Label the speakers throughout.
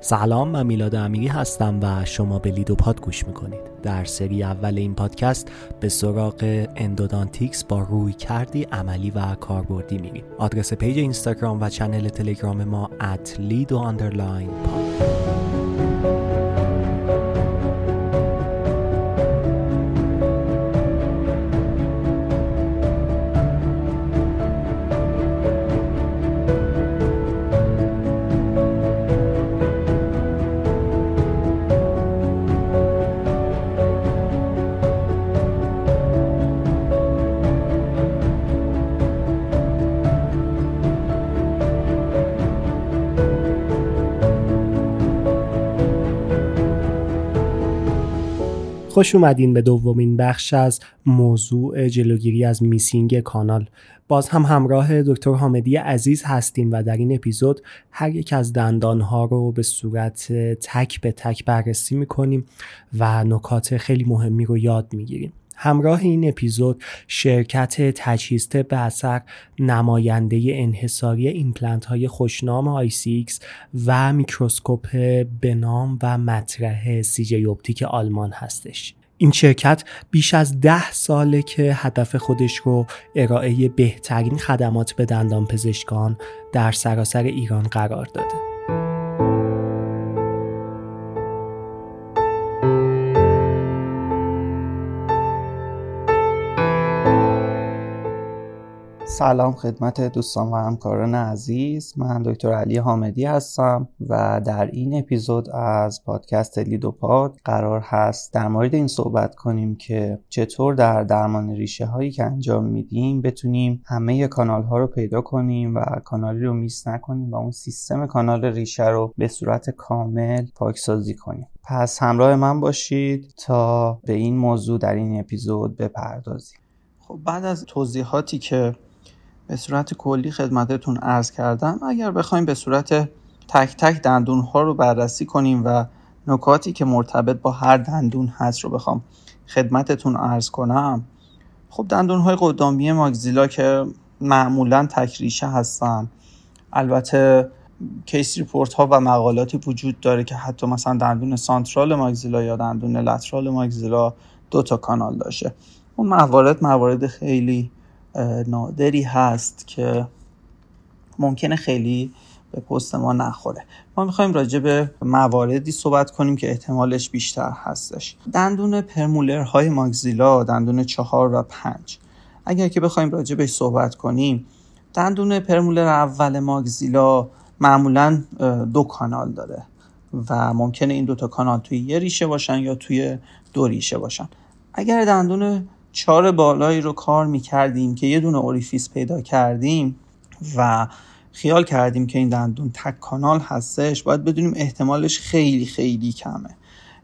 Speaker 1: سلام من میلاد امیری هستم و شما به لیدو پاد گوش می‌کنید. در سری اول این پادکست به سراغ endodontics با رویکردی عملی و کاربردی میریم. آدرس page اینستاگرام و channel تلگرام ما at لیدو پاد خوش اومدین به دومین بخش از موضوع جلوگیری از missing canal. باز هم همراه دکتر حامدی عزیز هستیم و در این اپیزود هر یک از دندانها رو به صورت تک به تک بررسی می‌کنیم و نکات خیلی مهمی رو یاد می‌گیریم. همراه این اپیزود شرکت تجهیز به اثر نماینده انحصاری ایمپلنت های خوشنام ICX و میکروسکوپ به نام و مطرح سیجی اپتیک آلمان هستش این شرکت بیش از ده ساله که هدف خودش رو ارائه بهترین خدمات به دندان پزشکان در سراسر ایران قرار داده.
Speaker 2: سلام خدمت دوستان و همکاران عزیز. من دکتر علی حامدی هستم و در این اپیزود از پادکست لیدوپاد قرار هست در مورد این صحبت کنیم که چطور در درمان ریشه هایی که انجام میدیم بتونیم همه کانال ها رو پیدا کنیم و کانالی رو میس نکنیم و اون سیستم کانال ریشه رو به صورت کامل پاکسازی کنیم. پس همراه من باشید تا به این موضوع در این اپیزود بپردازیم. خب بعد از توضیحاتی که به صورت کلی خدمتتون ارز کردم. اگر بخوایم به صورت تک تک دندون ها رو بررسی کنیم و نکاتی که مرتبط با هر دندون هست رو بخوام خدمتتون ارز کنم. خب دندون های قدامی maxilla که معمولا تک ریشه هستن. البته case report ها و مقالاتی وجود داره که حتی مثلا دندون central maxilla یا دندون lateral maxilla دو تا کانال داشته. اون موارد موارد خیلی نادری هست که ممکنه خیلی به پست ما نخوره. ما می‌خوایم راجع به مواردی صحبت کنیم که احتمالش بیشتر هستش. دندون premolar های maxilla دندون چهار و پنج. اگر که بخوایم راجع بهش صحبت کنیم دندون premolar اول maxilla معمولا دو کانال داره و ممکنه این دوتا کانال توی یه ریشه باشن یا توی دو ریشه باشن. اگر دندون چهار بالایی رو کار می‌کردیم که یه دونه orifice پیدا کردیم و خیال کردیم که این دندون تک کانال هستش باید بدونیم احتمالش خیلی خیلی کمه.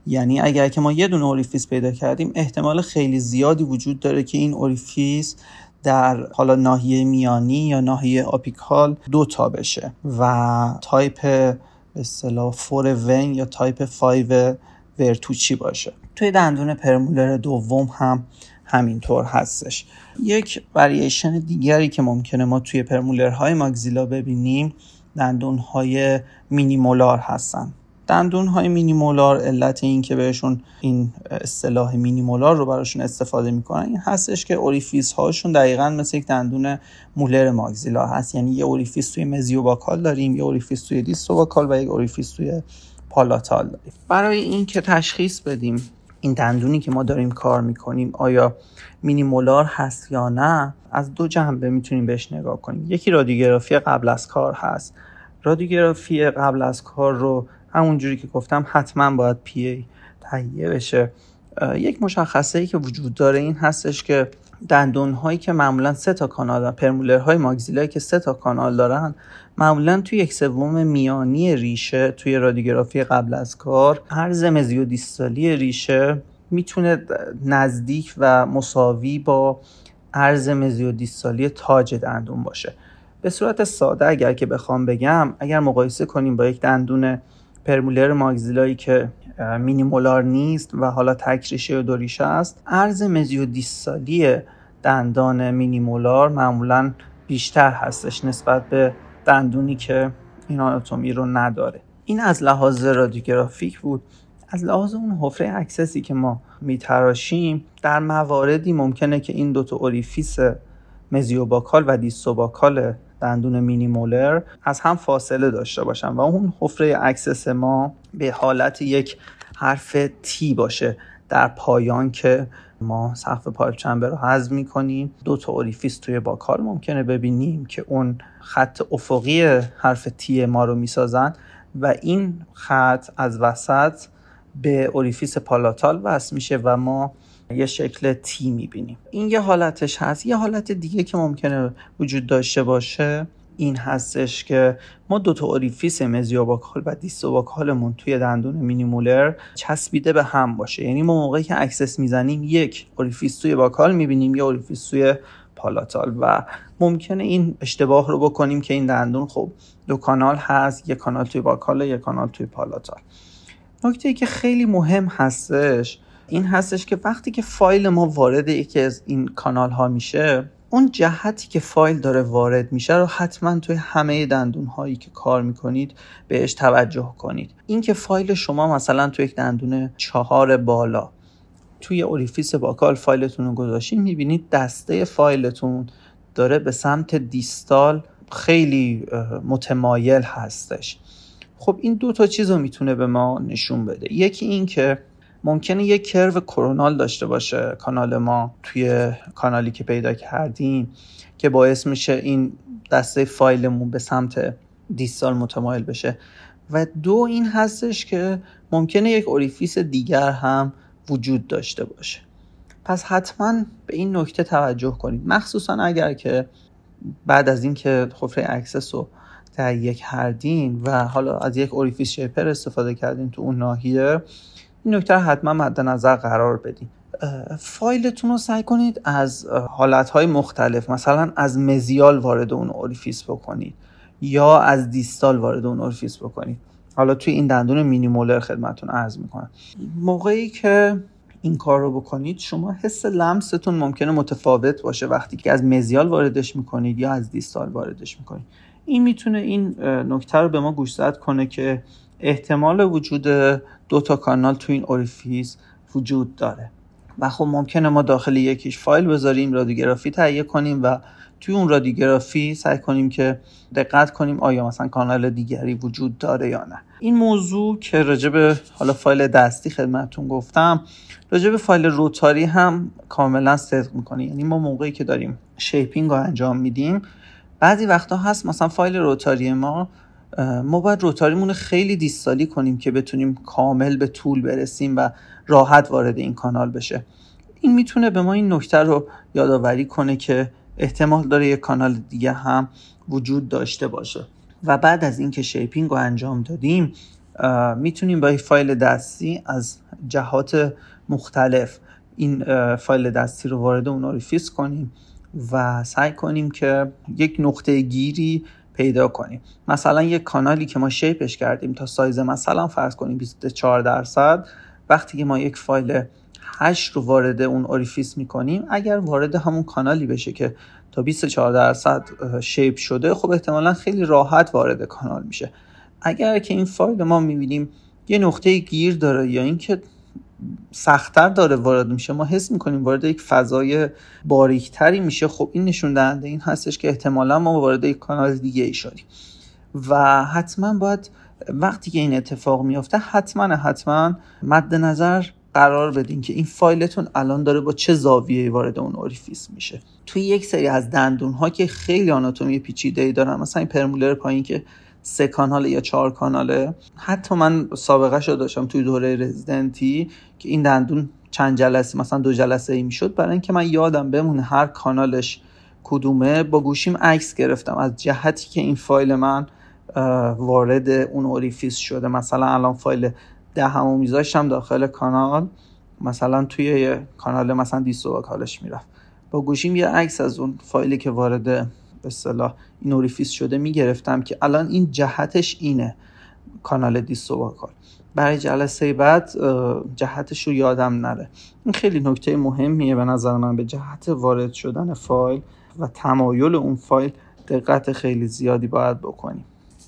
Speaker 2: یعنی اگر که ما یه دونه orifice پیدا کردیم احتمال خیلی زیادی وجود داره که این orifice در حالا ناحیه میانی یا ناحیه apical دو تا بشه و تایپ به اصطلاح four one یا تایپ 5 Vertucci باشه. توی دندون premolar دوم هم همینطور هستش. یک وریشن دیگری که ممکنه ما توی premolar های maxilla ببینیم دندون های mini molar هستن. دندون های mini molar علت این که بهشون این اصطلاح mini molar رو براشون استفاده می‌کنن این هستش که orifice هاشون دقیقا مثل یک دندون molar maxilla هست. یعنی یه orifice توی mesiobuccal داریم یه orifice توی distobuccal و یک orifice توی palatal داریم. برای این که تشخیص بدیم این دندونی که ما داریم کار می‌کنیم آیا mini molar هست یا نه از دو جنبه می‌تونیم بهش نگاه کنیم. یکی رادیوگرافی قبل از کار هست. رادیوگرافی قبل از کار رو همونجوری که گفتم حتما باید PA تهیه بشه. یک مشخصه ای که وجود داره این هستش که دندون هایی که معمولا سه تا کانال پرمولر های ماگزیلایی که سه تا کانال دارن معمولا توی یک سوم میانی ریشه توی رادیوگرافی قبل از کار عرض مزیودیستالی ریشه می‌تونه نزدیک و مساوی با عرض مزیودیستالی تاج دندون باشه. به صورت ساده اگر که بخوام بگم اگر مقایسه کنیم با یک دندون پرمولر ماگزیلایی که مینیمولار نیست و حالا تک ریشه و دو ریشه است. عرض مزیودیستالی دندان mini molar معمولا بیشتر هستش نسبت به دندونی که این آناتومی رو نداره. این از لحاظ radiographic بود. از لحاظ اون حفره access ی که ما میتراشیم در مواردی ممکنه که این دوتا orifice mesiobuccal و distobuccal دندون mini molar از هم فاصله داشته باشن و اون حفره access ما به حالت یک حرف T باشه در پایان که ما سقف pulp chamber رو حذف می‌کنیم. دو تا orifice توی buccal ممکنه ببینیم که اون خط افقی حرف T ما رو می‌سازن و این خط از وسط به orifice palatal وصل میشه و ما یه شکل T می‌بینیم. این یه حالتش هست. یه حالت دیگه که ممکنه وجود داشته باشه این هستش که ما دو تا orifice mesiobuccal و distobuccal مون توی دندون mini molar چسبیده به هم باشه. یعنی ما موقعی که access می‌زنیم یک orifice توی buccal می‌بینیم یه orifice توی palatal و ممکنه این اشتباه رو بکنیم که این دندون خب دو کانال هست یک کانال توی buccal یک کانال توی palatal. نکته ای که خیلی مهم هستش این هستش که وقتی که فایل ما وارد یکی از این کانال ها میشه اون جهتی که فایل داره وارد میشه رو حتما توی همه دندون هایی که کار می‌کنید بهش توجه کنید. اینکه فایل شما مثلا توی یک دندون چهار بالا توی orifice buccal فایلتون رو گذاشتین می‌بینید دسته فایلتون داره به سمت distal خیلی متمایل هستش. خب این دو تا چیز رو می‌تونه به ما نشون بده. یکی این که ممکنه یک curve coronal داشته باشه کانال ما توی کانالی که پیدا کردیم که باعث میشه این دسته فایلمون به سمت distal متمایل بشه. و دو این هستش که ممکنه یک orifice دیگر هم وجود داشته باشه. پس حتما به این نکته توجه کنید. مخصوصا اگر که بعد از اینکه حفره access رو تهیه کردین و حالا از یک orifice shaper استفاده کردین تو اون ناحیه این نکته حتما مد نظر قرار بدین. فایلتون رو سعی کنید از حالتهای مختلف مثلا از mesial وارد اون orifice بکنید یا از distal وارد اون orifice بکنید. حالا توی این دندون mini molar خدمتون عرض می‌کنم. موقعی که این کار رو بکنید شما حس لمستون ممکنه متفاوت باشه وقتی که از mesial واردش می‌کنید یا از distal واردش می‌کنید. این می‌تونه این نکته رو به ما گوشزد کنه که احتمال وجود دو تا کانال تو این orifice وجود داره. و خب ممکنه ما داخل یکیش فایل بذاریم رادیوگرافی تهیه کنیم و توی اون رادیوگرافی سعی کنیم که دقت کنیم آیا مثلا کانال دیگری وجود داره یا نه. این موضوع که راجع حالا فایل دستی خدمتتون گفتم راجع به فایل rotary هم کاملا صدق می‌کنه. یعنی ما موقعی که داریم shaping رو انجام میدیم بعضی وقتا هست مثلا فایل rotary ما ما باید rotary مون خیلی distal ی کنیم که بتونیم کامل به طول برسیم و راحت وارد این کانال بشه. این می‌تونه به ما این نکته رو یادآوری کنه که احتمال داره یک کانال دیگه هم وجود داشته باشه. و بعد از اینکه شیپینگ رو انجام دادیم می‌تونیم با فایل دستی از جهات مختلف این فایل دستی رو وارد اون کنیم و سعی کنیم که یک نقطه گیری پیدا کنیم. مثلا یک کانالی که ما شیپش کردیم تا سایز مثلا فرض کنیم 24 درصد وقتی که ما یک فایل 8 رو وارد اون orifice می‌کنیم اگر وارد همون کانالی بشه که تا 24 درصد shape شده خب احتمالا خیلی راحت وارد کانال میشه. اگر که این فایل ما می‌بینیم یه نقطه گیر داره یا اینکه سختتر داره وارد میشه. ما حس می‌کنیم وارد یک فضای باریکتری میشه. خب این نشون دهنده این هستش که احتمالا ما وارد یک کانال دیگه ای شدیم. و حتما باید وقتی که این اتفاق میافته حتما حتما مد نظر قرار بدین که این فایلتون الان داره با چه زاویه وارد اون orifice میشه. توی یک سری از دندون ها که خیلی آناتومی پیچیده ای دارن مثلا این premolar پایین که سه کانال یا چهار کاناله. حتی من سابقه شده داشتم توی دوره رزیدنتی که این دندون چند جلسه مثلا دو جلسه ای می‌شد. برای اینکه من یادم بمونه هر کانالش کدومه با گوشیم عکس گرفتم. از جهتی که این فایل من وارد اون orifice شده. مثلا الان فایل ده‌مو میذاشتم داخل کانال. مثلا توی کانال مثلا distobuccal ش می‌رفت. با گوشیم یه عکس از اون فایلی که وارد به اصطلاح این orifice شده می‌گرفتم که الان این جهتش اینه. کانال distobuccal برای جلسه بعد جهتش رو یادم نره. این خیلی نکته مهمیه به نظر من. به جهت وارد شدن فایل و تمایل اون فایل دقت خیلی زیادی باید بکنیم.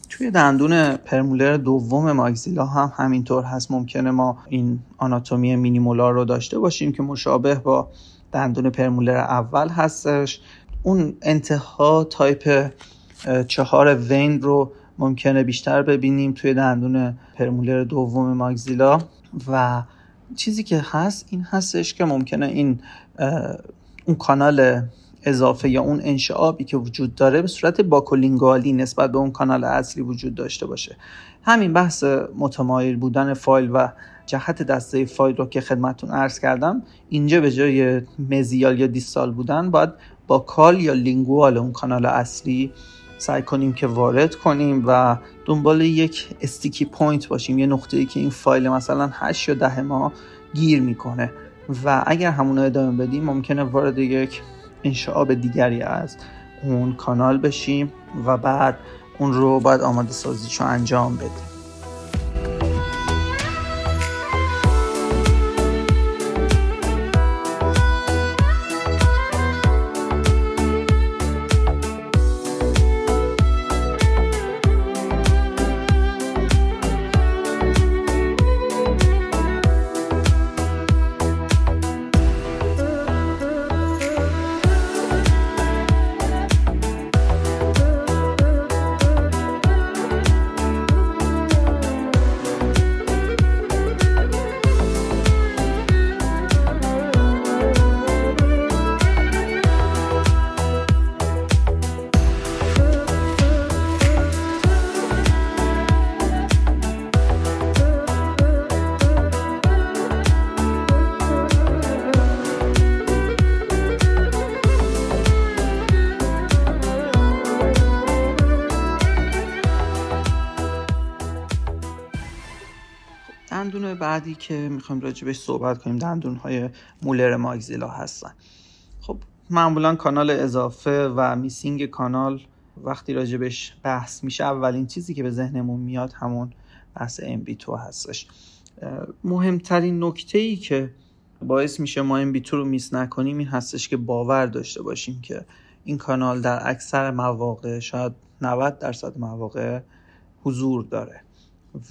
Speaker 2: توی دندون premolar دوم maxilla هم همینطور هست. ممکنه ما این آناتومی mini molar رو داشته باشیم که مشابه با دندون premolar اول هستش. اون انتها تایپ چهار Weine رو ممکنه بیشتر ببینیم توی دندون premolar دوم maxilla. و چیزی که هست این هستش که ممکنه این اون کانال اضافه یا اون انشعابی که وجود داره به صورت buccolingual ی نسبت به اون کانال اصلی وجود داشته باشه. همین بحث متمایل بودن فایل و جهت دسته فایل رو که خدمتون عرض کردم اینجا به جای mesial یا distal بودن باید buccal یا lingual اون کانال اصلی سعی کنیم که وارد کنیم و دنبال یک sticky point باشیم. یه نقطه ای که این فایل مثلا 8 یا 10 ما گیر می‌کنه. و اگر همون ادامه بدیم ممکنه وارد یک انشعاب دیگری از اون کانال بشیم و بعد اون رو باید آماده سازیشو انجام بدیم. بعدی که می‌خوایم راجبش صحبت کنیم دندون های مولر ماگزیلا هستن. خب معمولا کانال اضافه و میسینگ کانال وقتی راجبش بحث میشه اولین چیزی که به ذهنمون میاد همون بحث MB2 هستش. مهمترین نکته ای که باعث میشه ما MB2 رو میس نکنیم این هستش که باور داشته باشیم که این کانال در اکثر مواقع شاید 90 درصد مواقع حضور داره.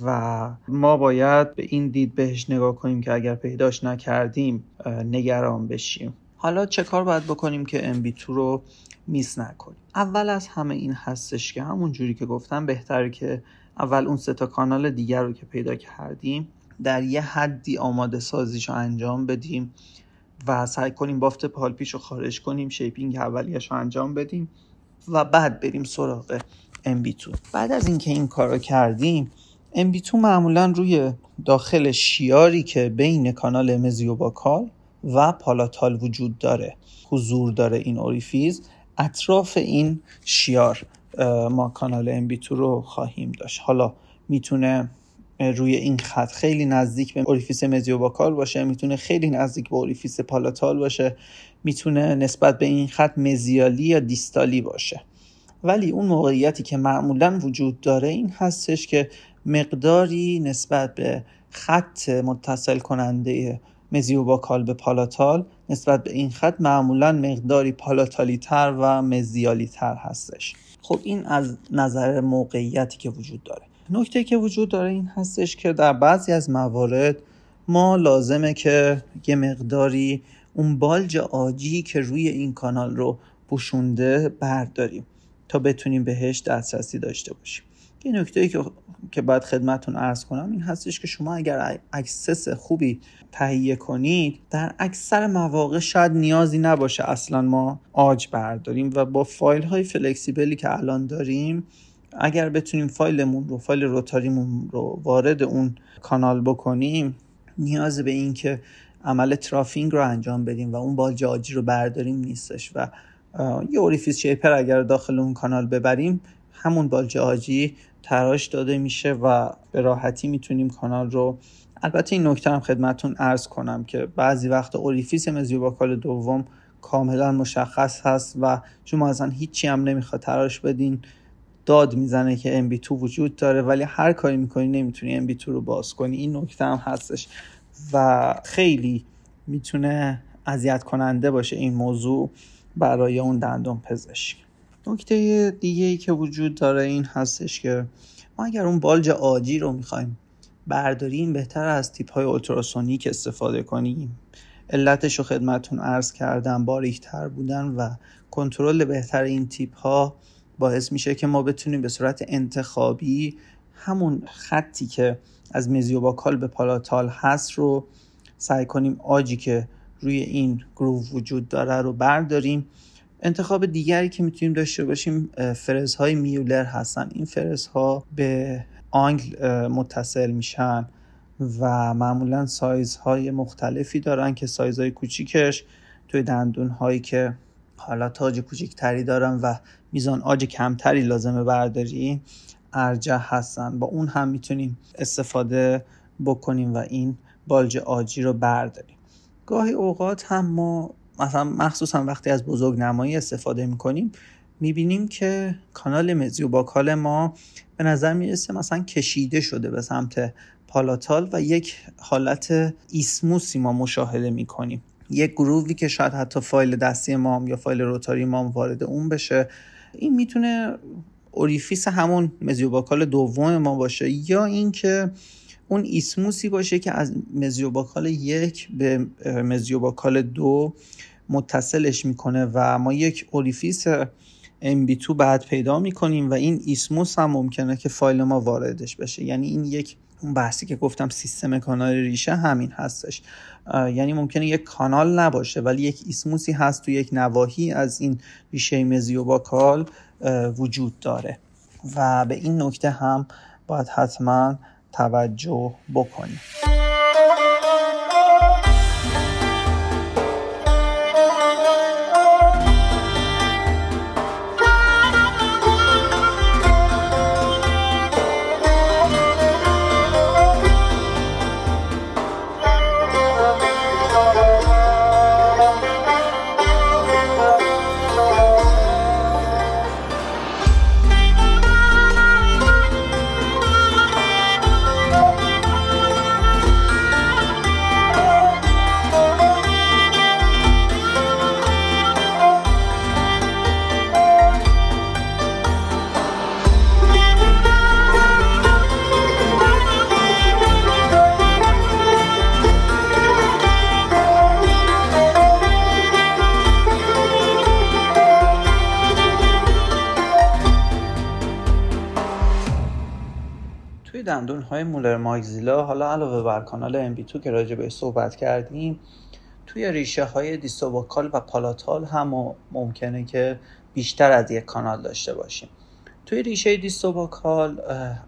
Speaker 2: و ما باید به این دید بهش نگاه کنیم که اگر پیداش نکردیم نگران بشیم. حالا چه کار باید بکنیم که MB2 رو میس نکنیم؟ اول از همه این هستش که همون جوری که گفتم بهتره که اول اون سه تا کانال دیگر رو که پیدا کردیم در یه حدی آماده سازیش رو انجام بدیم و سعی کنیم بافت پالپیش رو خارج کنیم شیپینگ اولیش رو انجام بدیم و بعد بریم سراغ MB2 بعد از اینکه این کار رو کردیم MB2 معمولا روی داخل شیاری که بین کانال mesiobuccal و palatal وجود داره حضور داره این orifice اطراف این شیار ما کانال MB2 رو خواهیم داشت. حالا می‌تونه روی این خط خیلی نزدیک به orifice mesiobuccal باشه می‌تونه خیلی نزدیک به orifice palatal باشه می‌تونه نسبت به این خط مزیالی یا دیستالی باشه. ولی اون موقعیتی که معمولا وجود داره این هستش که مقداری نسبت به خط متصل کننده مزیوباکال به پالاتال نسبت به این خط معمولا مقداری پالاتالی تر و مزیالی تر هستش. خب این از نظر موقعیتی که وجود داره. نکته که وجود داره این هستش که در بعضی از موارد ما لازمه که یه مقداری اون bulge عاجی که روی این کانال رو پوشونده برداریم تا بتونیم بهش دسترسی داشته باشیم. یه نکته که که باید خدمتون عرض کنم این هستش که شما اگر access خوبی تهیه کنید در اکثر مواقع شاید نیازی نباشه اصلا ما عاج برداریم و با فایل های flexible ی که الان داریم اگر بتونیم فایلمون رو فایل rotary مون رو وارد اون کانال بکنیم نیاز به این که عمل troughing رو انجام بدیم و اون bulge عاجی رو برداریم نیستش و یه orifice shaper اگر داخل اون کانال ببریم همون bulge عاجی تراش داده میشه و به راحتی می‌تونیم کانال رو البته این نکته هم خدمتون عرض کنم که بعضی وقت orifice mesiobuccal دوم کاملا مشخص هست و شما اصلا هیچی هم نمی‌خواد تراش بدین. داد می‌زنه که MB2 وجود داره ولی هر کاری می‌کنی نمی‌تونی MB2 رو باز کنی. این نکته هم هستش و خیلی می‌تونه اذیت کننده باشه این موضوع برای اون دندون پزشک. نکته دیگه ای که وجود داره این هستش که ما اگر اون بالج آجی رو می‌خوایم برداریم بهتر از تیپ های اولتراسونیک استفاده کنیم. علتش رو خدمتون عرض کردم باریکتر بودن و کنترل بهتر این tip ها باعث میشه که ما بتونیم به صورت انتخابی همون خطی که از mesiobuccal به palatal هست رو سعی کنیم عاجی که روی این groove وجود داره رو برداریم. انتخاب دیگری که می‌تونیم داشته باشیم فرزهای Mueller هستن. این فرزها به angle متصل میشن و معمولا سایزهای مختلفی دارن که سایزهای کوچیکش توی دندون هایی که حالا تاج کوچیکتری دارن و میزان آج کمتری لازمه برداری ارجه هستن. با اون هم می‌تونیم استفاده بکنیم و این بالج آجی رو برداریم. گاهی اوقات هم ما مثلا مخصوصا وقتی از بزرگ نمایی استفاده می‌کنیم می‌بینیم که کانال مزیوباکال ما به نظر می‌رسه مثلا کشیده شده به سمت پالاتال و یک حالت ایسموسی ما مشاهده می‌کنیم. یک groove ی که شاید حتی فایل دستی مام یا فایل rotary مام وارد اون بشه این می‌تونه orifice همون mesiobuccal دوم ما باشه یا اینکه اون isthmus ی باشه که از mesiobuccal یک به mesiobuccal دو متصلش می‌کنه و ما یک orifice MB2 بعد پیدا می‌کنیم و این isthmus هم ممکنه که فایل ما واردش بشه. یعنی این یک اون بحثی که گفتم سیستم کانال ریشه همین هستش. یعنی ممکنه یک کانال نباشه ولی یک ایسموسی هست تو یک نواحی از این ریشه مزیوباکال وجود داره. و به این نکته هم باید حتما توجه بکنیم. molar maxilla حالا علاوه بر کانال MB2 که راجع به صحبت کردیم توی ریشه های distobuccal و palatal هم ممکنه که بیشتر از یک کانال داشته باشیم. توی ریشه distobuccal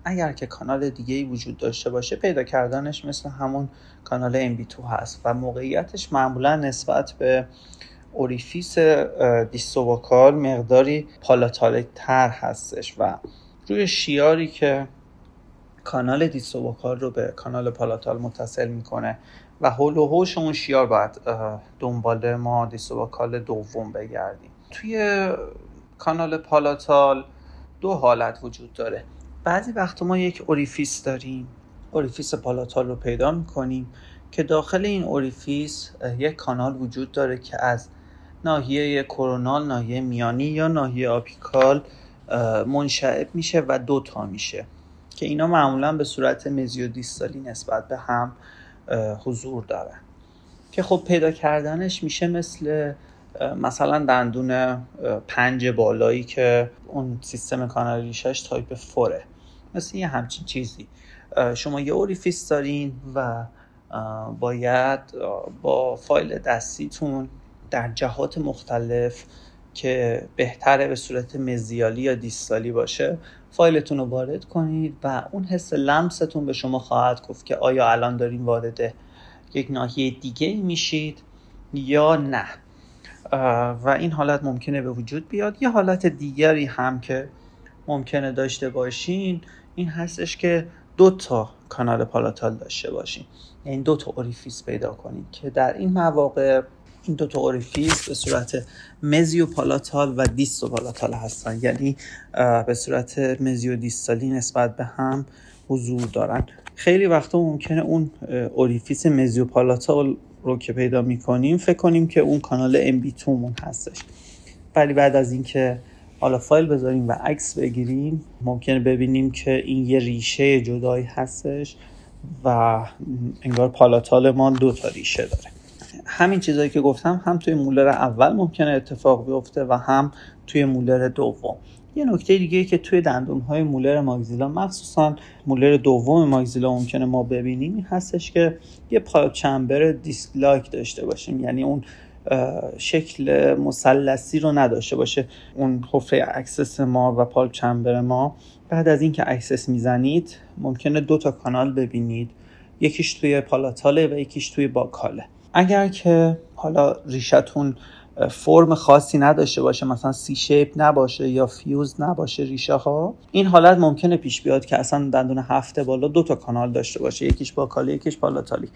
Speaker 2: اگر که کانال دیگه ای وجود داشته باشه پیدا کردنش مثل همون کانال MB2 هست و موقعیتش معمولا نسبت به orifice distobuccal مقداری palatal ی تر هستش و روی شیاری که کانال distobuccal رو به کانال palatal متصل می‌کنه و حول و حوش اون شیار باید دنبال ما distobuccal دوم بگردیم. توی کانال palatal دو حالت وجود داره. بعضی وقت ما یک orifice داریم. orifice palatal رو پیدا می‌کنیم که داخل این orifice یک کانال وجود داره که از ناحیه coronal ناحیه میانی یا ناحیه apical منشعب میشه و دوتا میشه. که اینا معمولا به صورت mesiodistal ی نسبت به هم حضور دارن. که خب پیدا کردنش میشه مثل مثلا دندون پنج بالایی که اون سیستم کانال ریشش type four ه مثل یه همچین چیزی. شما یه orifice دارین و باید با فایل دستیتون در جهات مختلف که بهتره به صورت مزیالی یا دیستالی باشه فایلتون رو وارد کنید و اون حس لمستون به شما خواهد گفت که آیا الان دارین وارد یک ناحیه دیگه میشید یا نه. و این حالت ممکنه به وجود بیاد. یه حالت دیگری هم که ممکنه داشته باشین این هستش که دو تا کانال پالاتال داشته باشین. یعنی دو تا orifice پیدا کنید که در این مواقع این دو تا orifice به صورت mesiopalatal و distopalatal هستن. یعنی به صورت mesiodistal ی نسبت به هم حضور دارن. خیلی وقتا ممکنه اون orifice mesiopalatal رو که پیدا می‌کنیم فکر کنیم که اون کانال MB هستش. ولی بعد از اینکه حالا فایل بذاریم و عکس بگیریم ممکنه ببینیم که این یه ریشه جدایی هستش و انگار palatal ما دو تا ریشه داره. همین چیزهایی که گفتم هم توی molar اول ممکنه اتفاق بیفته و هم توی molar دوم. یه نکته دیگه که توی دندون های molar maxilla مخصوصا molar دوم maxilla ممکنه ما ببینیم هستش که یه pulp chamber disc-like داشته باشیم. یعنی اون شکل مثلثی رو نداشته باشه اون حفره access ما و pulp chamber ما. بعد از اینکه access می‌زنید ممکنه دو تا کانال ببینید. یکیش توی palatal ه و یکیش توی buccal ه. اگر که حالا ریشتون فرم خاصی نداشته باشه مثلا C shape نباشه یا fuse نباشه ریشه ها این حالت ممکنه پیش بیاد که اصلا دندون هفت بالا دو تا کانال داشته باشه یکیش buccal ی یکیش palatal ی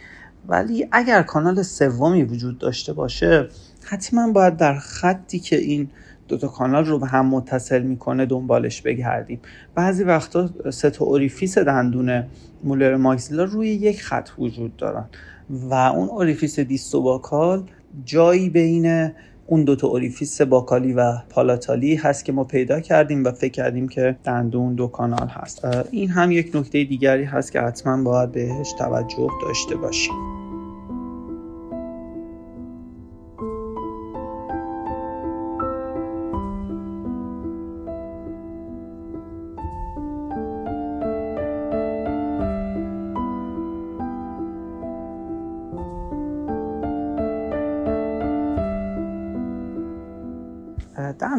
Speaker 2: ولی اگر کانال سومی وجود داشته باشه حتما باید در خطی که این دوتا کانال رو به هم متصل می‌کنه دنبالش بگردیم. بعضی وقتا سه تا orifice دندون molar maxilla روی یک خط وجود دارن و اون orifice distobuccal جایی بین اون دوتا orifice buccal ی و palatal ی هست که ما پیدا کردیم و فکر کردیم که دندون دو کانال هست. این هم یک نکته دیگری هست که حتما باید بهش توجه داشته باشیم.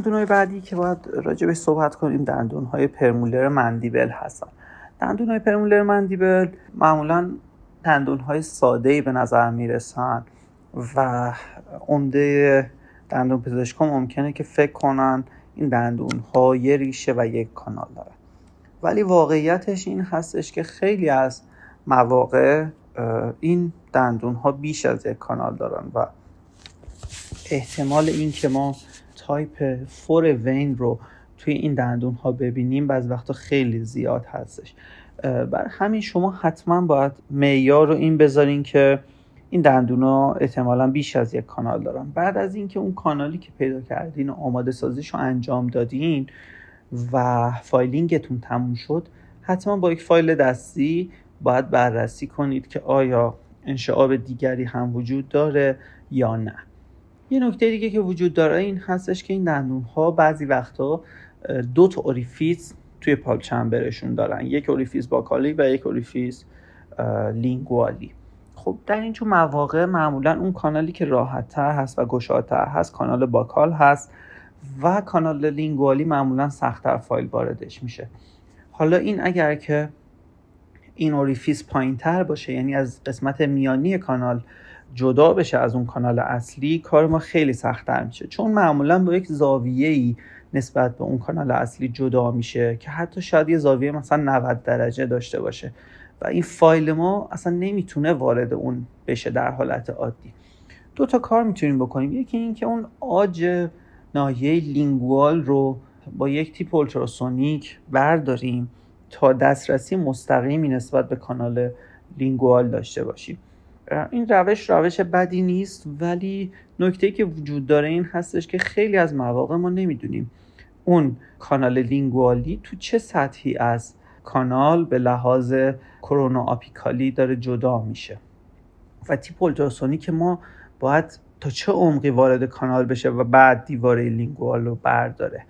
Speaker 2: دندون های بعدی که باید راجع صحبت کنیم دندون های پرمولر مندیبل هستن. دندون های پرمولر مندیبل معمولا دندون های ساده به نظر می‌رسن و عمده دندون پزشکان ممکنه که فکر کنن این دندون ها یه ریشه و یک کانال داره. ولی واقعیتش این هستش که خیلی از مواقع این دندون ها بیش از یک کانال دارن و احتمال این که ما type four Weine رو توی این دندون ها ببینیم بعض وقتا خیلی زیاد هستش. بر همین شما حتما باید معیار رو این بذارین که این دندون ها احتمالا بیش از یک کانال دارن. بعد از اینکه اون کانالی که پیدا کردین و آماده سازیش رو انجام دادین و filing تون تموم شد حتما با یک فایل دستی باید بررسی کنید که آیا انشعاب دیگری هم وجود داره یا نه. یه نکته دیگه که وجود داره این هستش که این دندون ها بعضی وقتا دو تا orifice توی pulp chamber شون دارن. یک orifice buccal ی و یک orifice lingual ی. خب در اینجور مواقع معمولا اون کانالی که راحتتر هست و گشادتر هست کانال buccal هست و کانال lingual ی معمولا سختتر فایل واردش میشه. حالا این اگر که این orifice پایین تر باشه یعنی از قسمت میانی کانال جدا بشه از اون کانال اصلی کار ما خیلی سختتر میشه. چون معمولا با یک زاویه ای نسبت به اون کانال اصلی جدا میشه که حتی شاید یه زاویه مثلا 90 درجه داشته باشه. و این فایل ما اصلا نمی‌تونه وارد اون بشه در حالت عادی. دو تا کار می‌تونیم بکنیم. یکی این که اون عاج ناحیه lingual رو با یک tip ultrasonic برداریم تا دسترسی مستقیمی نسبت به کانال lingual داشته باشیم. این روش روش بدی نیست ولی نکته که وجود داره این هستش که خیلی از مواقع ما نمی‌دونیم اون کانال lingual ی تو چه سطحی از کانال به لحاظ corono apical ی داره جدا میشه. و tip که ما باید تا چه عمقی وارد کانال بشه و بعد دیواره lingual رو برداره.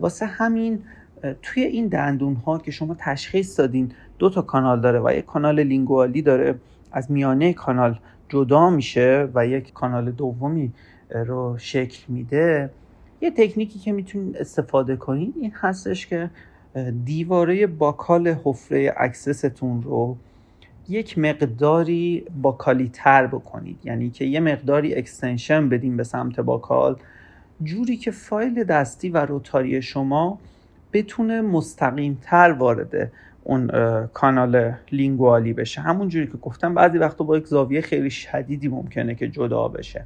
Speaker 2: واسه همین توی این دندون ها که شما تشخیص دادین دو تا کانال داره و یک کانال lingual ی داره. از میانه کانال جدا میشه و یک کانال دومی رو شکل میده یه تکنیکی که می‌تونید استفاده کنید این هستش که دیواره buccal حفره access تون رو یک مقداری buccal ی تر بکنید. یعنی که یه مقداری extension بدیم به سمت buccal جوری که فایل دستی و rotary شما بتونه مستقیم تر وارد اون کانال lingual ی بشه. همون جوری که گفتم بعضی وقتا با یک زاویه خیلی شدیدی ممکنه که جدا بشه.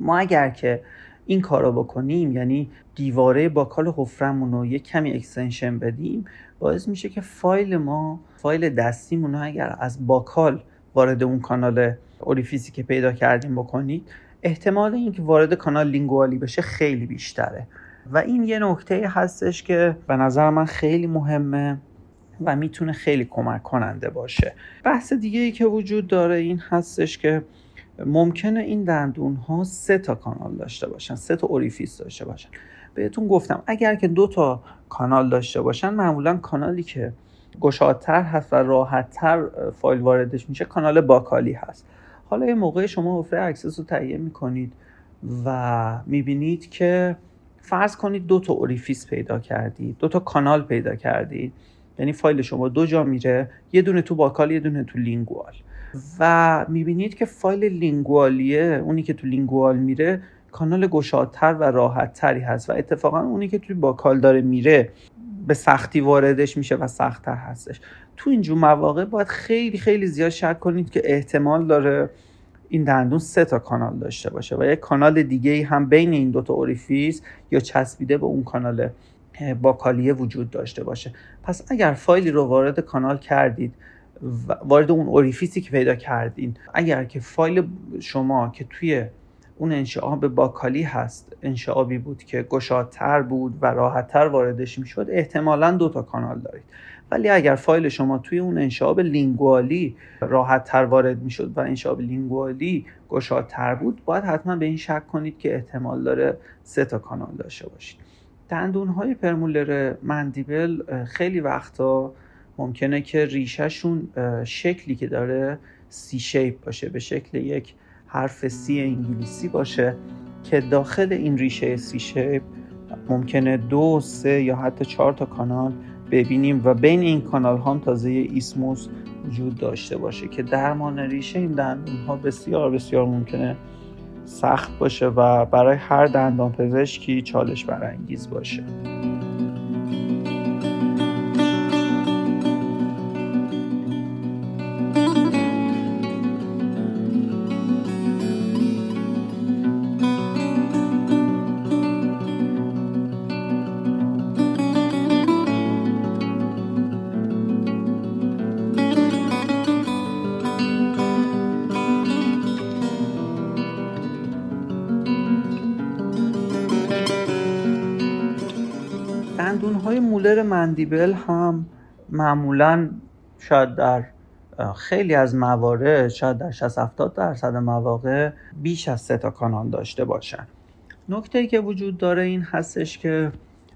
Speaker 2: ما اگر که این کار رو بکنیم یعنی دیواره buccal حفرمون رو یک کمی extension بدیم باعث میشه که فایل ما فایل دستیمون رو اگر از buccal وارد اون کانال orifice ی که پیدا کردیم بکنید احتمال اینکه وارد کانال lingual ی بشه خیلی بیشتره. و این یه نکته هستش که به نظر من خیلی مهمه. و می‌تونه خیلی کمک کننده باشه. بحث دیگه ای که وجود داره این هستش که ممکنه این دندون ها سه تا کانال داشته باشن سه تا orifice داشته باشن. بهتون گفتم اگر که دو تا کانال داشته باشن معمولا کانالی که گشادتر هست و راحتتر فایل واردش میشه کانال buccal ی هست. حالا یه موقع شما حفره access رو تهیه می‌کنید و می‌بینید که فرض کنید دو تا orifice پیدا کردید دو تا کانال پیدا کردید. یعنی فایل شما دو جا میره یه دونه تو buccal یه دونه تو lingual. و می‌بینید که فایل lingual یه اونی که تو lingual میره کانال گشادتر و راحتتری هست و اتفاقا اونی که توی buccal داره میره به سختی واردش میشه و سختتر هستش. تو اینجور مواقع باید خیلی خیلی زیاد شک کنید که احتمال داره این دندون سه تا کانال داشته باشه و یک کانال دیگه هم بین این دوتا orifice یا چسبیده به اون کانال buccal یه وجود داشته باشه. پس اگر فایلی رو وارد کانال کردید وارد اون orifice ی که پیدا کردین اگر که فایل شما که توی اون انشعاب باکالی هست انشعابی بود که گشادتر بود و راحتتر واردش می‌شد احتمالا دو تا کانال دارید. ولی اگر فایل شما توی اون انشعاب لینگوالی راحت تر وارد می‌شد و انشعاب لینگوالی گشادتر بود باید حتما به این شک کنید که احتمال داره سه تا کانال داشته باشید. دندون های پرمولر مندیبل خیلی وقتا ممکنه که ریشهشون شکلی که داره سی شیپ باشه به شکل یک حرف سی انگلیسی باشه که داخل این ریشه سی شیپ ممکنه دو سه یا حتی چهار تا کانال ببینیم و بین این کانال ها هم تازه ایسموس وجود داشته باشه که درمان ریشه این دندون ها بسیار بسیار ممکنه سخت باشه و برای هر دندان پزشکی چالش برانگیز باشه. مندیبل هم معمولا شاید در خیلی از موارد شاید در 60 70 درصد مواقع بیش از سه تا کانال داشته باشن. نکته ای که وجود داره این هستش که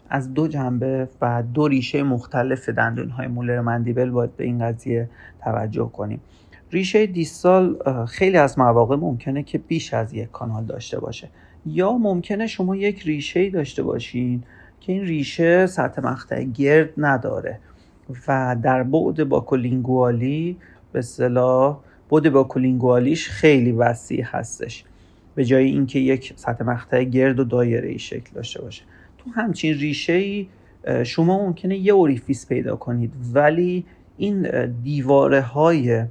Speaker 2: از دو جنبه و دو ریشه مختلف دندون های مولر مندیبل باید به این قضیه توجه کنیم. ریشه دیستال خیلی از مواقع ممکنه که بیش از یک کانال داشته باشه. یا ممکنه شما یک ریشه داشته باشین که این ریشه سطح مقطع گرد نداره و در بعد buccolingual ی به اصطلاح بعد buccolingual یش خیلی وسیع هستش. به جای اینکه یک سطح مقطع گرد و دایره ای شکل داشته باشه. تو همچین ریشه ای شما ممکنه یه orifice پیدا کنید ولی این دیواره های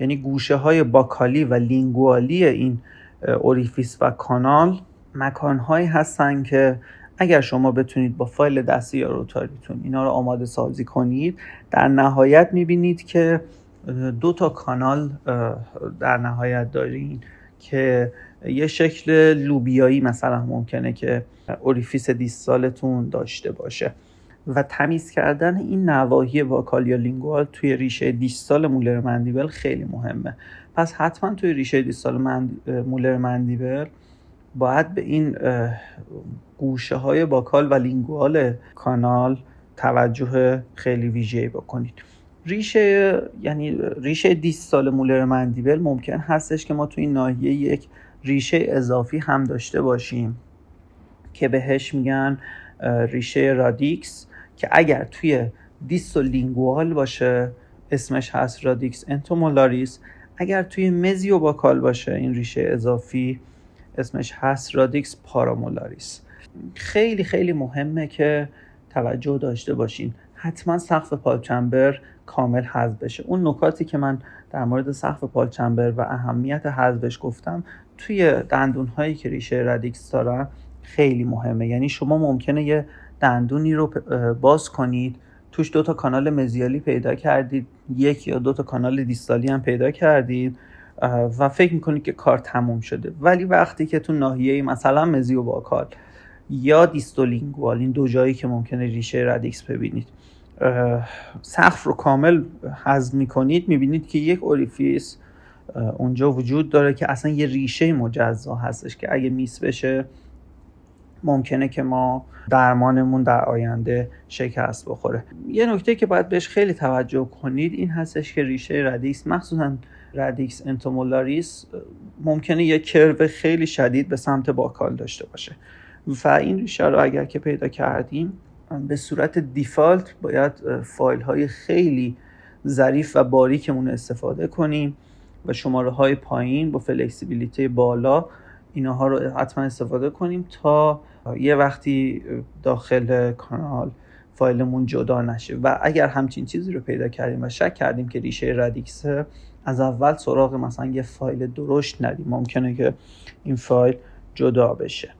Speaker 2: یعنی گوشه های buccal ی و lingual ی این orifice و کانال مکان هایی هستن که اگر شما بتونید با فایل دستی یا rotary تون اینا رو آماده سازی کنید در نهایت می‌بینید که دو تا کانال در نهایت دارین که یه شکل لوبیایی مثلا ممکنه که orifice distal تون داشته باشه. و تمیز کردن این نواحی buccal یا lingual توی ریشه distal molar mandible خیلی مهمه. پس حتما توی ریشه distal molar mandible باید به این گوشه های buccal و lingual کانال توجه خیلی ویژه‌ای بکنید. ریشه یعنی ریشه distal molar mandible ممکن هستش که ما تو این ناحیه یک ریشه اضافی هم داشته باشیم که بهش میگن ریشه radix که اگر توی distal lingual باشه اسمش هست radix entomolaris. اگر توی mesiobuccal باشه این ریشه اضافی اسمش هست radix paramolaris. خیلی خیلی مهمه که توجه داشته باشین. حتما سقف pulp chamber کامل حذف بشه. اون نکاتی که من در مورد سقف pulp chamber و اهمیت حذفش گفتم توی دندون هایی که ریشه radix دارن خیلی مهمه. یعنی شما ممکنه یه دندونی رو باز کنید توش دو تا کانال mesial ی پیدا کردید یک یا دو تا کانال distal ی هم پیدا کردید. و فکر می‌کنید که کار تموم شده. ولی وقتی که تو ناحیه مثلا mesiobuccal یا distolingual این دو جایی که ممکنه ریشه radix ببینید سقف رو کامل حذف می‌کنید می‌بینید که یک orifice اونجا وجود داره که اصلا یه ریشه مجزا هستش که اگه miss بشه ممکنه که ما درمانمون در آینده شکست بخوره. یه نکته که باید بهش خیلی توجه کنید این هستش که ریشه radix مخصوصا radix entomolaris ممکنه یه curve خیلی شدید به سمت buccal داشته باشه. و این ریشه رو اگر که پیدا کردیم به صورت default باید فایل های خیلی ظریف و باریکمون استفاده کنیم و شماره های پایین با flexibility بالا اینها رو حتما استفاده کنیم تا یه وقتی داخل کانال فایلمون جدا نشه. و اگر همچین چیزی رو پیدا کردیم و شک کردیم که ریشه ردیکسه از اول سراغ مثلا یه فایل درشت ندیم. ممکنه که این فایل جدا بشه.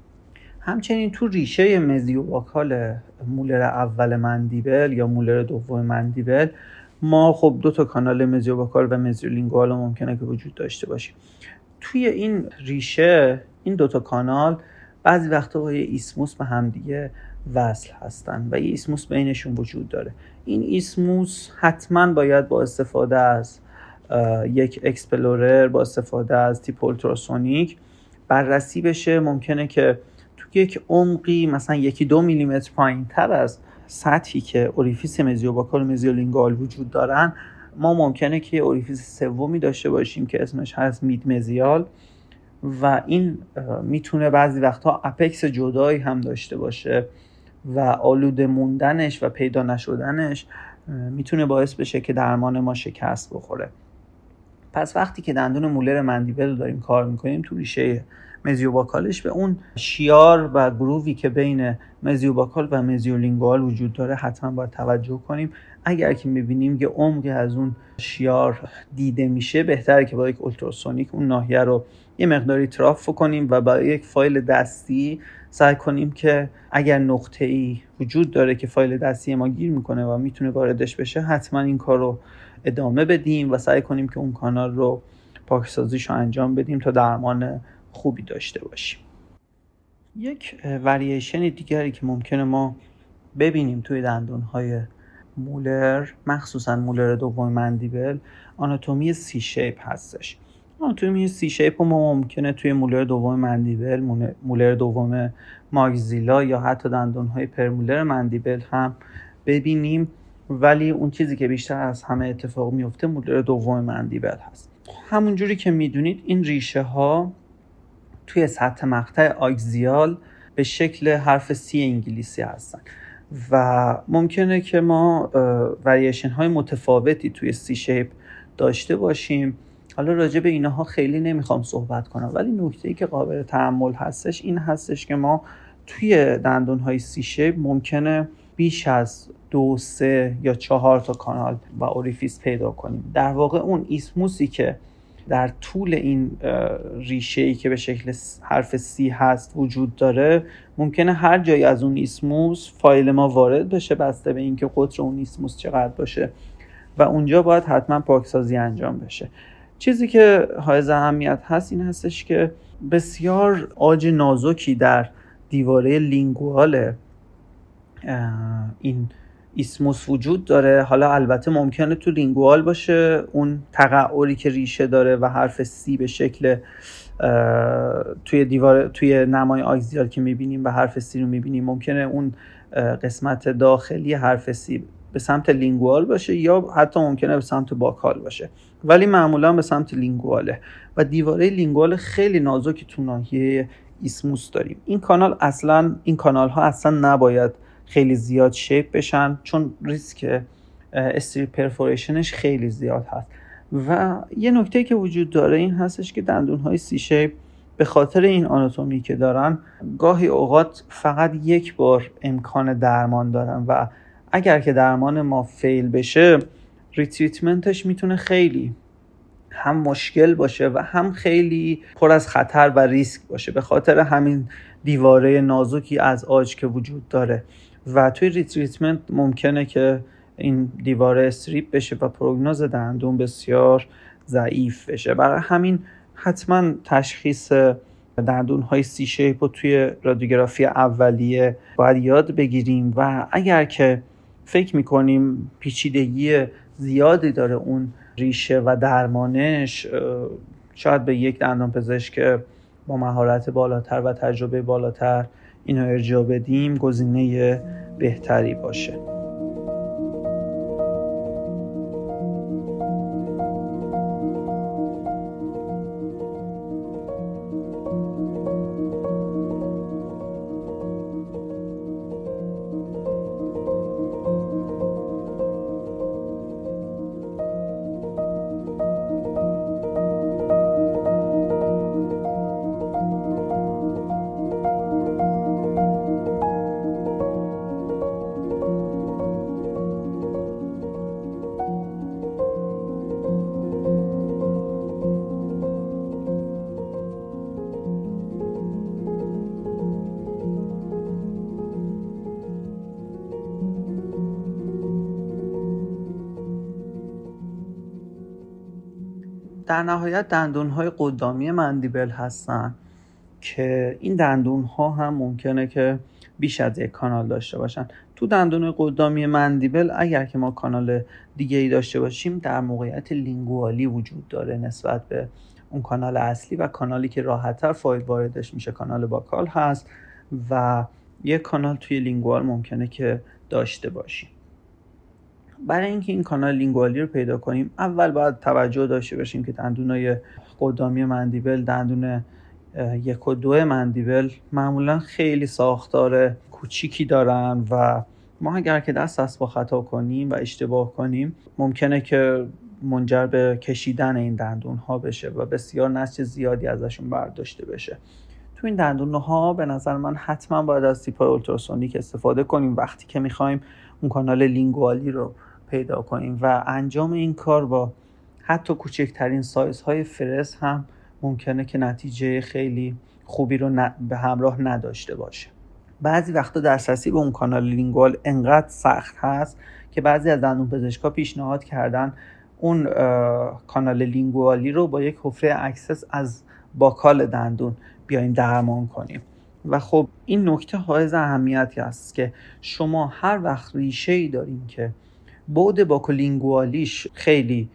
Speaker 2: همچنین تو ریشه مزیوباکال مولر اول مندیبل یا مولر دوم مندیبل ما خب دو تا کانال مزیوباکال و مزیولینگوال ممکنه که وجود داشته باشیم. توی این ریشه این دوتا کانال بعضی وقتا با یه isthmus به همدیگه وصل هستن و یه isthmus بینشون وجود داره. این isthmus حتما باید با استفاده از یک explorer با استفاده از tip ultrasonic بررسی بشه. ممکنه که تو یک عمقی مثلا یکی دو میلیمتر پایین تر از سطحی که orifice mesiobuccal و mesiolingual وجود دارن ما ممکنه که orifice سومی داشته باشیم که اسمش هست mid mesial و این می‌تونه بعضی وقتها apex جدایی هم داشته باشه و آلوده موندنش و پیدا نشدنش می‌تونه باعث بشه که درمان ما شکست بخوره. پس وقتی که دندون molar mandible رو داریم کار می‌کنیم تو ریشه mesiobuccal ش به اون شیار و groove ی که بین mesiobuccal و mesiolingual وجود داره حتما باید توجه کنیم. اگر که می‌بینیم که عمقی از اون شیار دیده میشه بهتره که با یک اولتراسونیک اون ناحیه رو یه مقداری تراف کنیم و با یک فایل دستی سعی کنیم که اگر نقطه ای وجود داره که فایل دستی ما گیر می‌کنه و می‌تونه واردش بشه حتما این کار رو ادامه بدیم و سعی کنیم که اون کانال رو پاکسازیش رو انجام بدیم تا درمان خوبی داشته باشیم. یک وریشن دیگری که ممکنه ما ببینیم توی دندون های مولر مخصوصا مولر دوم مندیبل آناتومی سی شیپ هستش. آناتومی سی شیپ ما ممکنه توی مولر دوم مندیبل مولر دوم ماگزیلا یا حتی دندون های پرمولر مندیبل هم ببینیم. ولی اون چیزی که بیشتر از همه اتفاق میفته مولر دوم مندیبل هست. همونجوری که می‌دونید این ریشه ها توی سطح مقطع آگزیال به شکل حرف C انگلیسی هستن. و ممکنه که ما وریشن های متفاوتی توی C shape داشته باشیم. حالا راجع به اینها خیلی نمی‌خوام صحبت کنم. ولی نکته ای که قابل تأمل هستش این هستش که ما توی دندون های C shape ممکنه بیش از دو سه یا چهار تا کانال و orifice پیدا کنیم. در واقع اون isthmus ی که در طول این ریشه ای که به شکل حرف C هست وجود داره ممکنه هر جایی از اون isthmus فایل ما وارد بشه بسته به اینکه قطر اون isthmus چقدر باشه و اونجا باید حتما پاکسازی انجام بشه. چیزی که حائز اهمیت هست این هستش که بسیار عاج نازکی در دیواره lingual این isthmus وجود داره. حالا البته ممکنه تو lingual باشه. اون تقعری که ریشه داره و حرف C به شکل توی دیوار توی نمای axial که می‌بینیم و حرف C رو می‌بینیم ممکنه اون قسمت داخلی حرف C به سمت lingual باشه یا حتی ممکنه به سمت buccal باشه. ولی معمولا به سمت lingual ه و دیواره lingual خیلی نازکی تو ناحیه isthmus داریم. این کانال اصلا این کانال ها اصلا نباید خیلی زیاد shape بشن چون ریسک strip perforation ش خیلی زیاد هست. و یه نکته که وجود داره این هستش که دندون های C shape به خاطر این آناتومی که دارن گاهی اوقات فقط یک بار امکان درمان دارن و اگر که درمان ما fail بشه retreatment ش می‌تونه خیلی هم مشکل باشه و هم خیلی پر از خطر و ریسک باشه. به خاطر همین دیواره نازکی از عاج که وجود داره. و توی retreatment ممکنه که این دیواره استریپ بشه و پروگنوز دندون بسیار ضعیف بشه. برای همین حتما تشخیص دندون های سی شیپ رو توی رادیوگرافی اولیه باید یاد بگیریم و اگر که فکر می‌کنیم پیچیدگی زیادی داره اون ریشه و درمانش شاید به یک دندان پزشک با مهارت بالاتر و تجربه بالاتر اینو ارجاع بدیم گزینه بهتری باشه. در نهایت دندون های قدامی mandible هستن که این دندون ها هم ممکنه که بیش از یک کانال داشته باشن. تو دندون قدامی mandible اگر که ما کانال دیگه ای داشته باشیم در موقعیت lingual ی وجود داره نسبت به اون کانال اصلی و کانالی که راحتتر فایل واردش میشه. کانال buccal هست و یک کانال توی lingual ممکنه که داشته باشیم. برای اینکه این کانال لینگوالی رو پیدا کنیم اول باید توجه داشته باشیم که دندونای قدامی مندیبل دندون یک و دو مندیبل معمولا خیلی ساختار کوچیکی دارن و ما اگر که دست از با خطا کنیم و اشتباه کنیم ممکنه که منجر به کشیدن این دندون ها بشه و بسیار نسج زیادی ازشون برداشته بشه. تو این دندون ها به نظر من حتما باید از تیپ اولتراسونیک استفاده کنیم. وقتی که می‌خوایم اون کانال lingual ی رو پیدا کنیم و انجام این کار با حتی کوچکترین سایزهای فرز هم ممکنه که نتیجه خیلی خوبی رو به همراه نداشته باشه. بعضی وقتا دسترسی به اون کانال lingual انقدر سخت هست که بعضی از دندون پزشکا پیشنهاد کردن اون کانال lingual ی رو با یک حفره access از buccal دندون بیایم درمان کنیم. و خب این نکته حائز اهمیتی است که شما هر وقت ریشه ای دارین که بعد buccolingual یش خیلی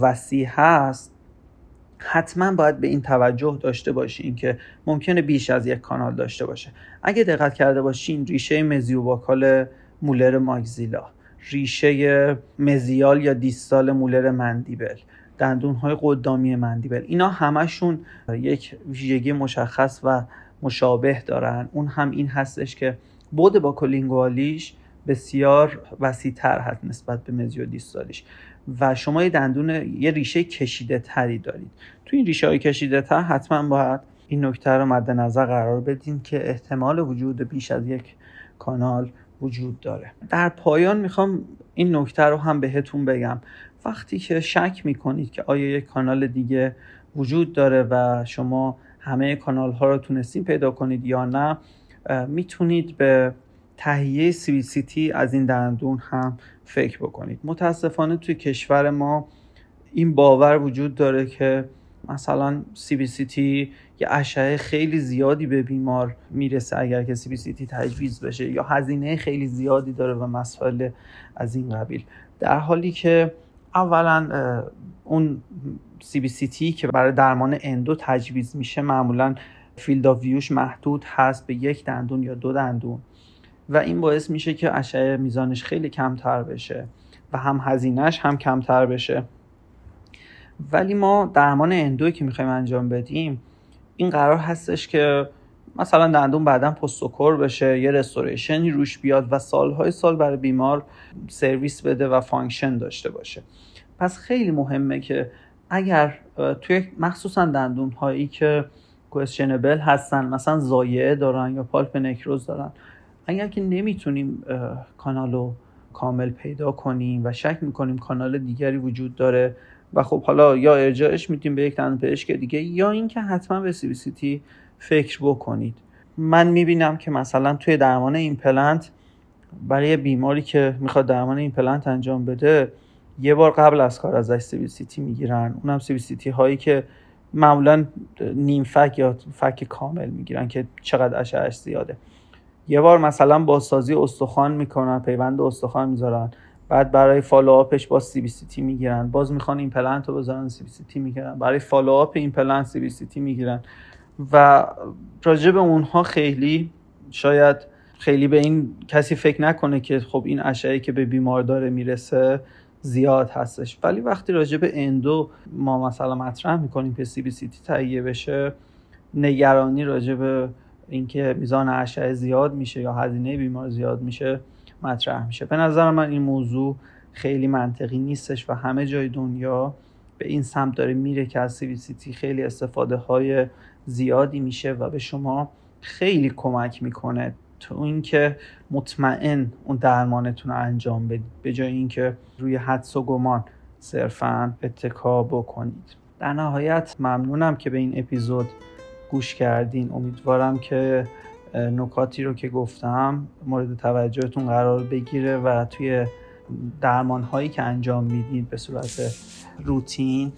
Speaker 2: وسیع هست حتما باید به این توجه داشته باشین که ممکنه بیش از یک کانال داشته باشه. اگه دقت کرده باشین ریشه mesiobuccal molar maxilla ریشه mesial یا distal molar mandible دندون های قدامی mandible اینا همشون یک ویژگی مشخص و مشابه دارن. اون هم این هستش که بود باکولینگوالیش بسیار وسیعتر هست نسبت به مزیو دیستالیش و شما یه دندون یه ریشه کشیده تری دارید. تو این ریشه های کشیده تر حتما باید این نکته رو مد نظر قرار بدین که احتمال وجود بیش از یک کانال وجود داره. در پایان می‌خوام این نکته رو هم بهتون بگم. وقتی که شک می‌کنید که آیا یک کانال دیگه وجود داره و شما همه کانال ها رو تونستین پیدا کنید یا نه می‌تونید به تهیه تی از این دندون هم فکر بکنید. متاسفانه توی کشور ما این باور وجود داره که مثلا تی یه اشعه خیلی زیادی به بیمار می‌رسه اگر که تی تجویز بشه یا هزینه خیلی زیادی داره و مسائل از این قبیل. در حالی که اولا اون CBCT که برای درمان endo تجویز میشه معمولا field of view ش محدود هست به یک دندون یا دو دندون. و این باعث میشه که اشعه میزانش خیلی کمتر بشه و هم هزینهش هم کمتر بشه. ولی ما درمان endo ی که می‌خوایم انجام بدیم این قرار هستش که مثلا دندون بعدا post و core بشه یه restoration ی روش بیاد و سالهای سال برای بیمار سرویس بده و function داشته باشه. پس خیلی مهمه که اگر توی مخصوصا دندون هایی که questionable هستن مثلا ضایعه دارن یا pulp نکروز دارن اگر که نمی‌تونیم کانال رو کامل پیدا کنیم و شک می‌کنیم کانال دیگری وجود داره و خب حالا یا ارجاعش میدیم به یک دندون پزشک دیگه یا اینکه حتما به CBCT فکر بکنید. من می‌بینم که مثلا توی درمان ایمپلنت برای بیماری که می‌خواد درمان ایمپلنت انجام بده یه بار قبل از کار ازش CBCT می‌گیرن. اونم CBCT هایی که معمولا نیم فک یا فک کامل می‌گیرن که چقدر اشعهش زیاده. یه بار مثلا بازسازی استخوان می‌کنن پیوند استخوان می‌ذارن. بعد برای follow-up ش باز CBCT می‌گیرن. باز می‌خوان این پلنت رو بذارن سی بی سی تی می‌گیرن. برای فالوآپ این پلنت سی بی سی تی می‌گیرن. و راجع به اونها خیلی شاید خیلی به این کسی فکر نکنه که خب این اشعه که به بیمار داره می‌رسه زیاد هستش. ولی وقتی راجع به اندو ما مثلا مطرح می‌کنیم که سی بی سی تی تهیه بشه نگرانی راجع اینکه میزان اشعه زیاد میشه یا هزینه بیمار زیاد میشه مطرح میشه. به نظر من این موضوع خیلی منطقی نیستش و همه جای دنیا به این سمت داره میره که از تی خیلی استفاده های زیادی میشه و به شما خیلی کمک می‌کنه تو اینکه مطمئن اون درمانتون رو انجام بدید. به جای اینکه روی حدس و گمان صرفا اتکا بکنید. در نهایت ممنونم که به این اپیزود گوش کردین. امیدوارم که نکاتی رو که گفتم مورد توجهتون قرار بگیره و توی درمان هایی که انجام می‌دید به صورت روتین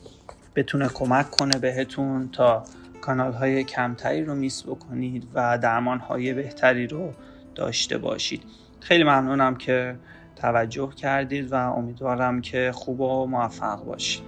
Speaker 2: بتونه کمک کنه بهتون تا کانال های کمتری رو میس بکنید و درمان های بهتری رو داشته باشید. خیلی ممنونم که توجه کردید و امیدوارم که خوب و موفق باشید.